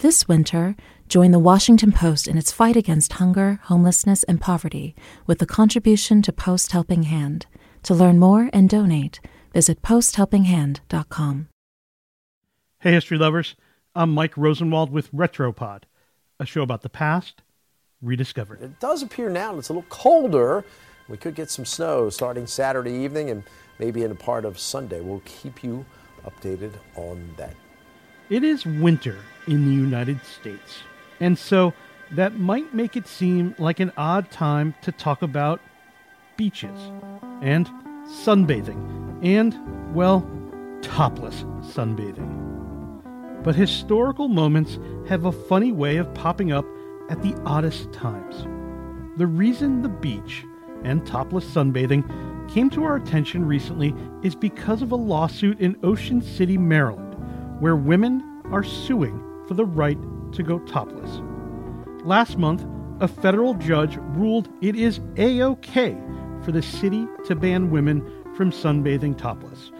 This winter, join the Washington Post in its fight against hunger, homelessness, and poverty with the contribution to Post Helping Hand. To learn more and donate, visit posthelpinghand.com. Hey, history lovers. I'm Mike Rosenwald with Retropod, a show about the past rediscovered. It does appear now it's a little colder. We could get some snow starting Saturday evening and maybe in a part of Sunday. We'll keep you updated on that. It is winter in the United States, and so that might make it seem like an odd time to talk about beaches and sunbathing and, well, topless sunbathing. But historical moments have a funny way of popping up at the oddest times. The reason the beach and topless sunbathing came to our attention recently is because of a lawsuit in Ocean City, Maryland, where women are suing for the right to go topless. Last month, a federal judge ruled it is A OK for the city to ban women from sunbathing topless.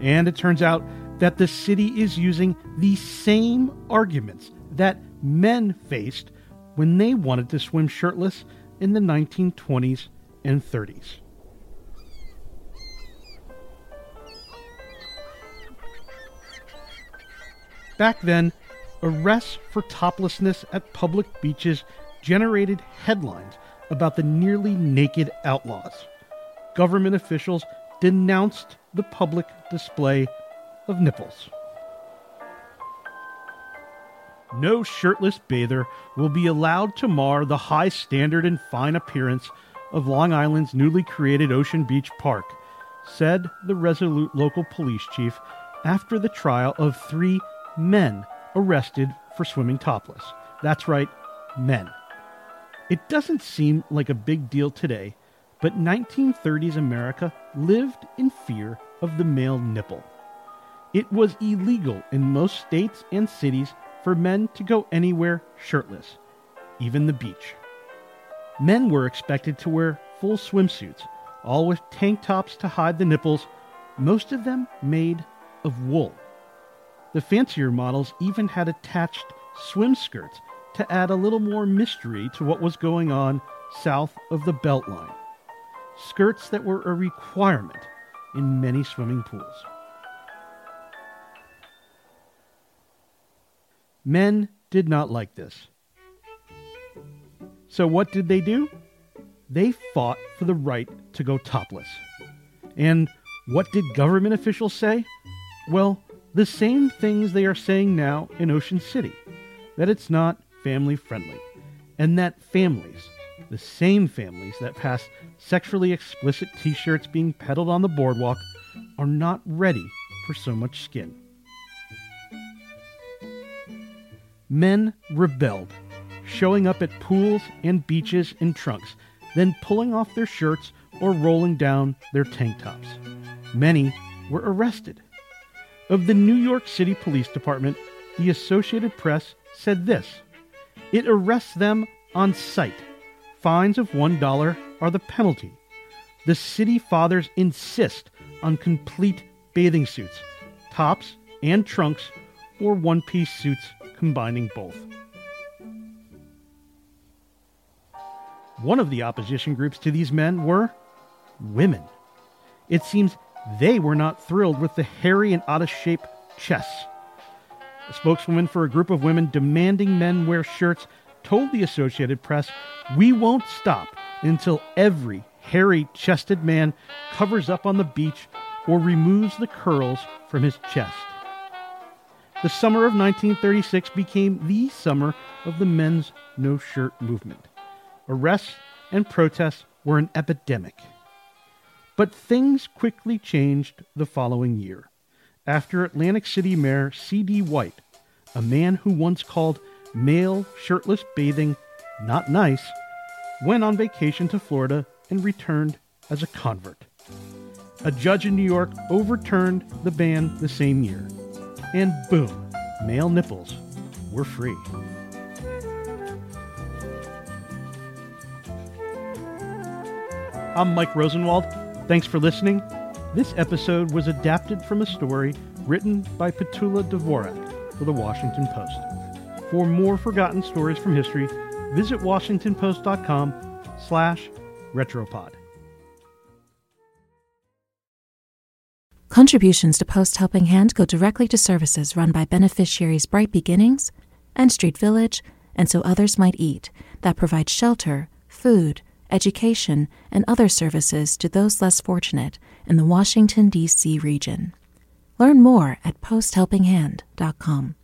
And it turns out that the city is using the same arguments that men faced when they wanted to swim shirtless in the 1920s and 30s. Back then, arrests for toplessness at public beaches generated headlines about the nearly naked outlaws. Government officials denounced the public display of nipples. No shirtless bather will be allowed to mar the high standard and fine appearance of Long Island's newly created Ocean Beach Park, said the resolute local police chief after the trial of three men arrested for swimming topless. That's right, men. It doesn't seem like a big deal today, but 1930s America lived in fear of the male nipple. It was illegal in most states and cities for men to go anywhere shirtless, even the beach. Men were expected to wear full swimsuits, all with tank tops to hide the nipples, most of them made of wool. The fancier models even had attached swim skirts to add a little more mystery to what was going on south of the Beltline. Skirts that were a requirement in many swimming pools. Men did not like this. So, what did they do? They fought for the right to go topless. And what did government officials say? Well, the same things they are saying now in Ocean City that it's not family friendly, and that families, the same families that pass sexually explicit t shirts being peddled on the boardwalk, are not ready for so much skin. Men rebelled, showing up at pools and beaches in trunks, then pulling off their shirts or rolling down their tank tops. Many were arrested. Of the New York City Police Department, the Associated Press said this It arrests them on sight. Fines of $1 are the penalty. The city fathers insist on complete bathing suits, tops and trunks, or one piece suits combining both. One of the opposition groups to these men were women. It seems they were not thrilled with the hairy and out of shape chests. A spokeswoman for a group of women demanding men wear shirts told the Associated Press, We won't stop until every hairy chested man covers up on the beach or removes the curls from his chest. The summer of 1936 became the summer of the men's no shirt movement. Arrests and protests were an epidemic. But things quickly changed the following year after Atlantic City Mayor C.D. White, a man who once called male shirtless bathing not nice, went on vacation to Florida and returned as a convert. A judge in New York overturned the ban the same year and boom, male nipples were free. I'm Mike Rosenwald. Thanks for listening. This episode was adapted from a story written by Petula Dvorak for the Washington Post. For more forgotten stories from history, visit washingtonpost.com slash retropod. Contributions to Post Helping Hand go directly to services run by beneficiaries Bright Beginnings N Street Village, and so others might eat, that provide shelter, food, education, and other services to those less fortunate in the Washington, D.C. region. Learn more at posthelpinghand.com.